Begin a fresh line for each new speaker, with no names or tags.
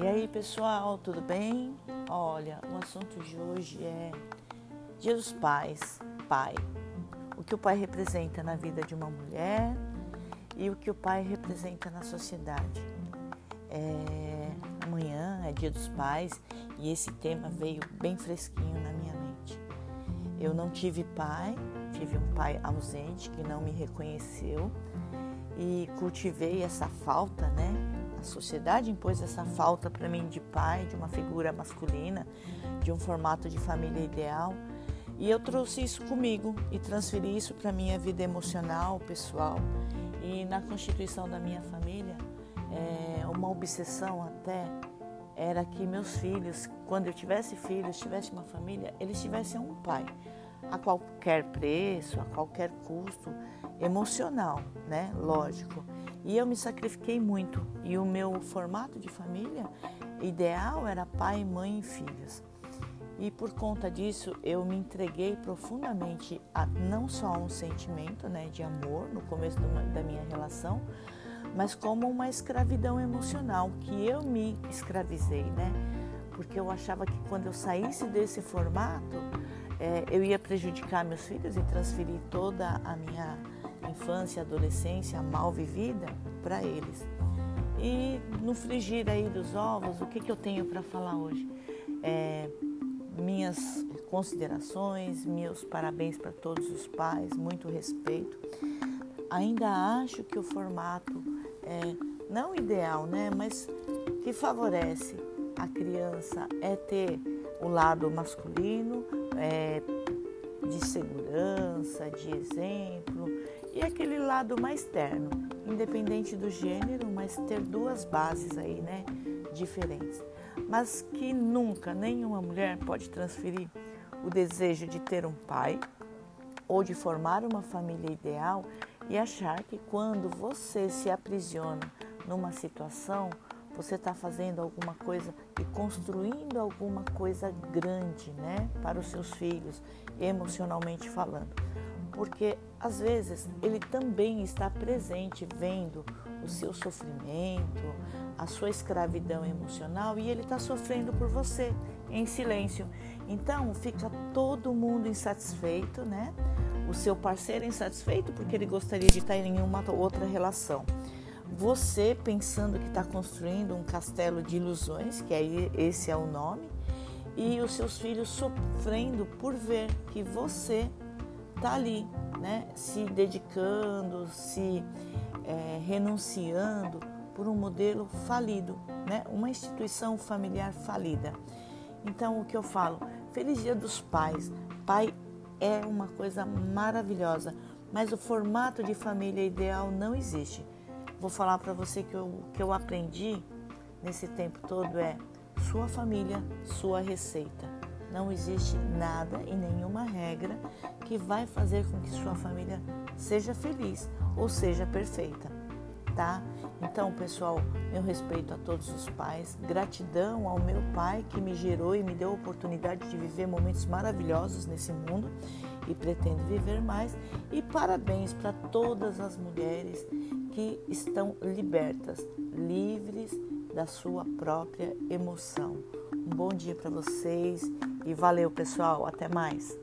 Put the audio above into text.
E aí, pessoal, tudo bem? Olha, o assunto de hoje é Dia dos Pais, pai. O que o pai representa na vida de uma mulher e o que o pai representa na sociedade. É, amanhã é Dia dos Pais e esse tema veio bem fresquinho na minha mente. Eu não tive pai, tive um pai ausente que não me reconheceu e cultivei essa falta, né? A sociedade impôs essa falta para mim de pai, de uma figura masculina, de um formato de família ideal. E eu trouxe isso comigo e transferi isso para minha vida emocional, pessoal. E na constituição da minha família, é, uma obsessão até era que meus filhos, quando eu tivesse filhos, tivesse uma família, eles tivessem um pai a qualquer preço, a qualquer custo emocional, né? Lógico. E eu me sacrifiquei muito. E o meu formato de família ideal era pai, mãe e filhos. E por conta disso, eu me entreguei profundamente a não só a um sentimento né, de amor no começo da minha relação, mas como uma escravidão emocional, que eu me escravizei, né? Porque eu achava que quando eu saísse desse formato, é, eu ia prejudicar meus filhos e transferir toda a minha infância, adolescência mal vivida para eles. E no frigir aí dos ovos, o que, que eu tenho para falar hoje? É, minhas considerações, meus parabéns para todos os pais, muito respeito. Ainda acho que o formato é não ideal, né, mas que favorece a criança é ter o lado masculino, é, de segurança, de exemplo, e aquele lado mais terno, independente do gênero, mas ter duas bases aí, né, diferentes. Mas que nunca nenhuma mulher pode transferir o desejo de ter um pai ou de formar uma família ideal e achar que quando você se aprisiona numa situação, você está fazendo alguma coisa e construindo alguma coisa grande, né, para os seus filhos, emocionalmente falando. Porque às vezes ele também está presente vendo o seu sofrimento, a sua escravidão emocional e ele está sofrendo por você em silêncio. Então fica todo mundo insatisfeito, né? O seu parceiro insatisfeito porque ele gostaria de estar em uma outra relação você pensando que está construindo um castelo de ilusões, que aí esse é o nome, e os seus filhos sofrendo por ver que você está ali, né, se dedicando, se é, renunciando por um modelo falido, né, uma instituição familiar falida. Então, o que eu falo? Feliz Dia dos Pais. Pai é uma coisa maravilhosa, mas o formato de família ideal não existe. Vou falar para você que o que eu aprendi nesse tempo todo é sua família, sua receita. Não existe nada e nenhuma regra que vai fazer com que sua família seja feliz ou seja perfeita, tá? Então, pessoal, meu respeito a todos os pais, gratidão ao meu pai que me gerou e me deu a oportunidade de viver momentos maravilhosos nesse mundo e pretendo viver mais, e parabéns para todas as mulheres que estão libertas, livres da sua própria emoção. Um bom dia para vocês e valeu, pessoal. Até mais.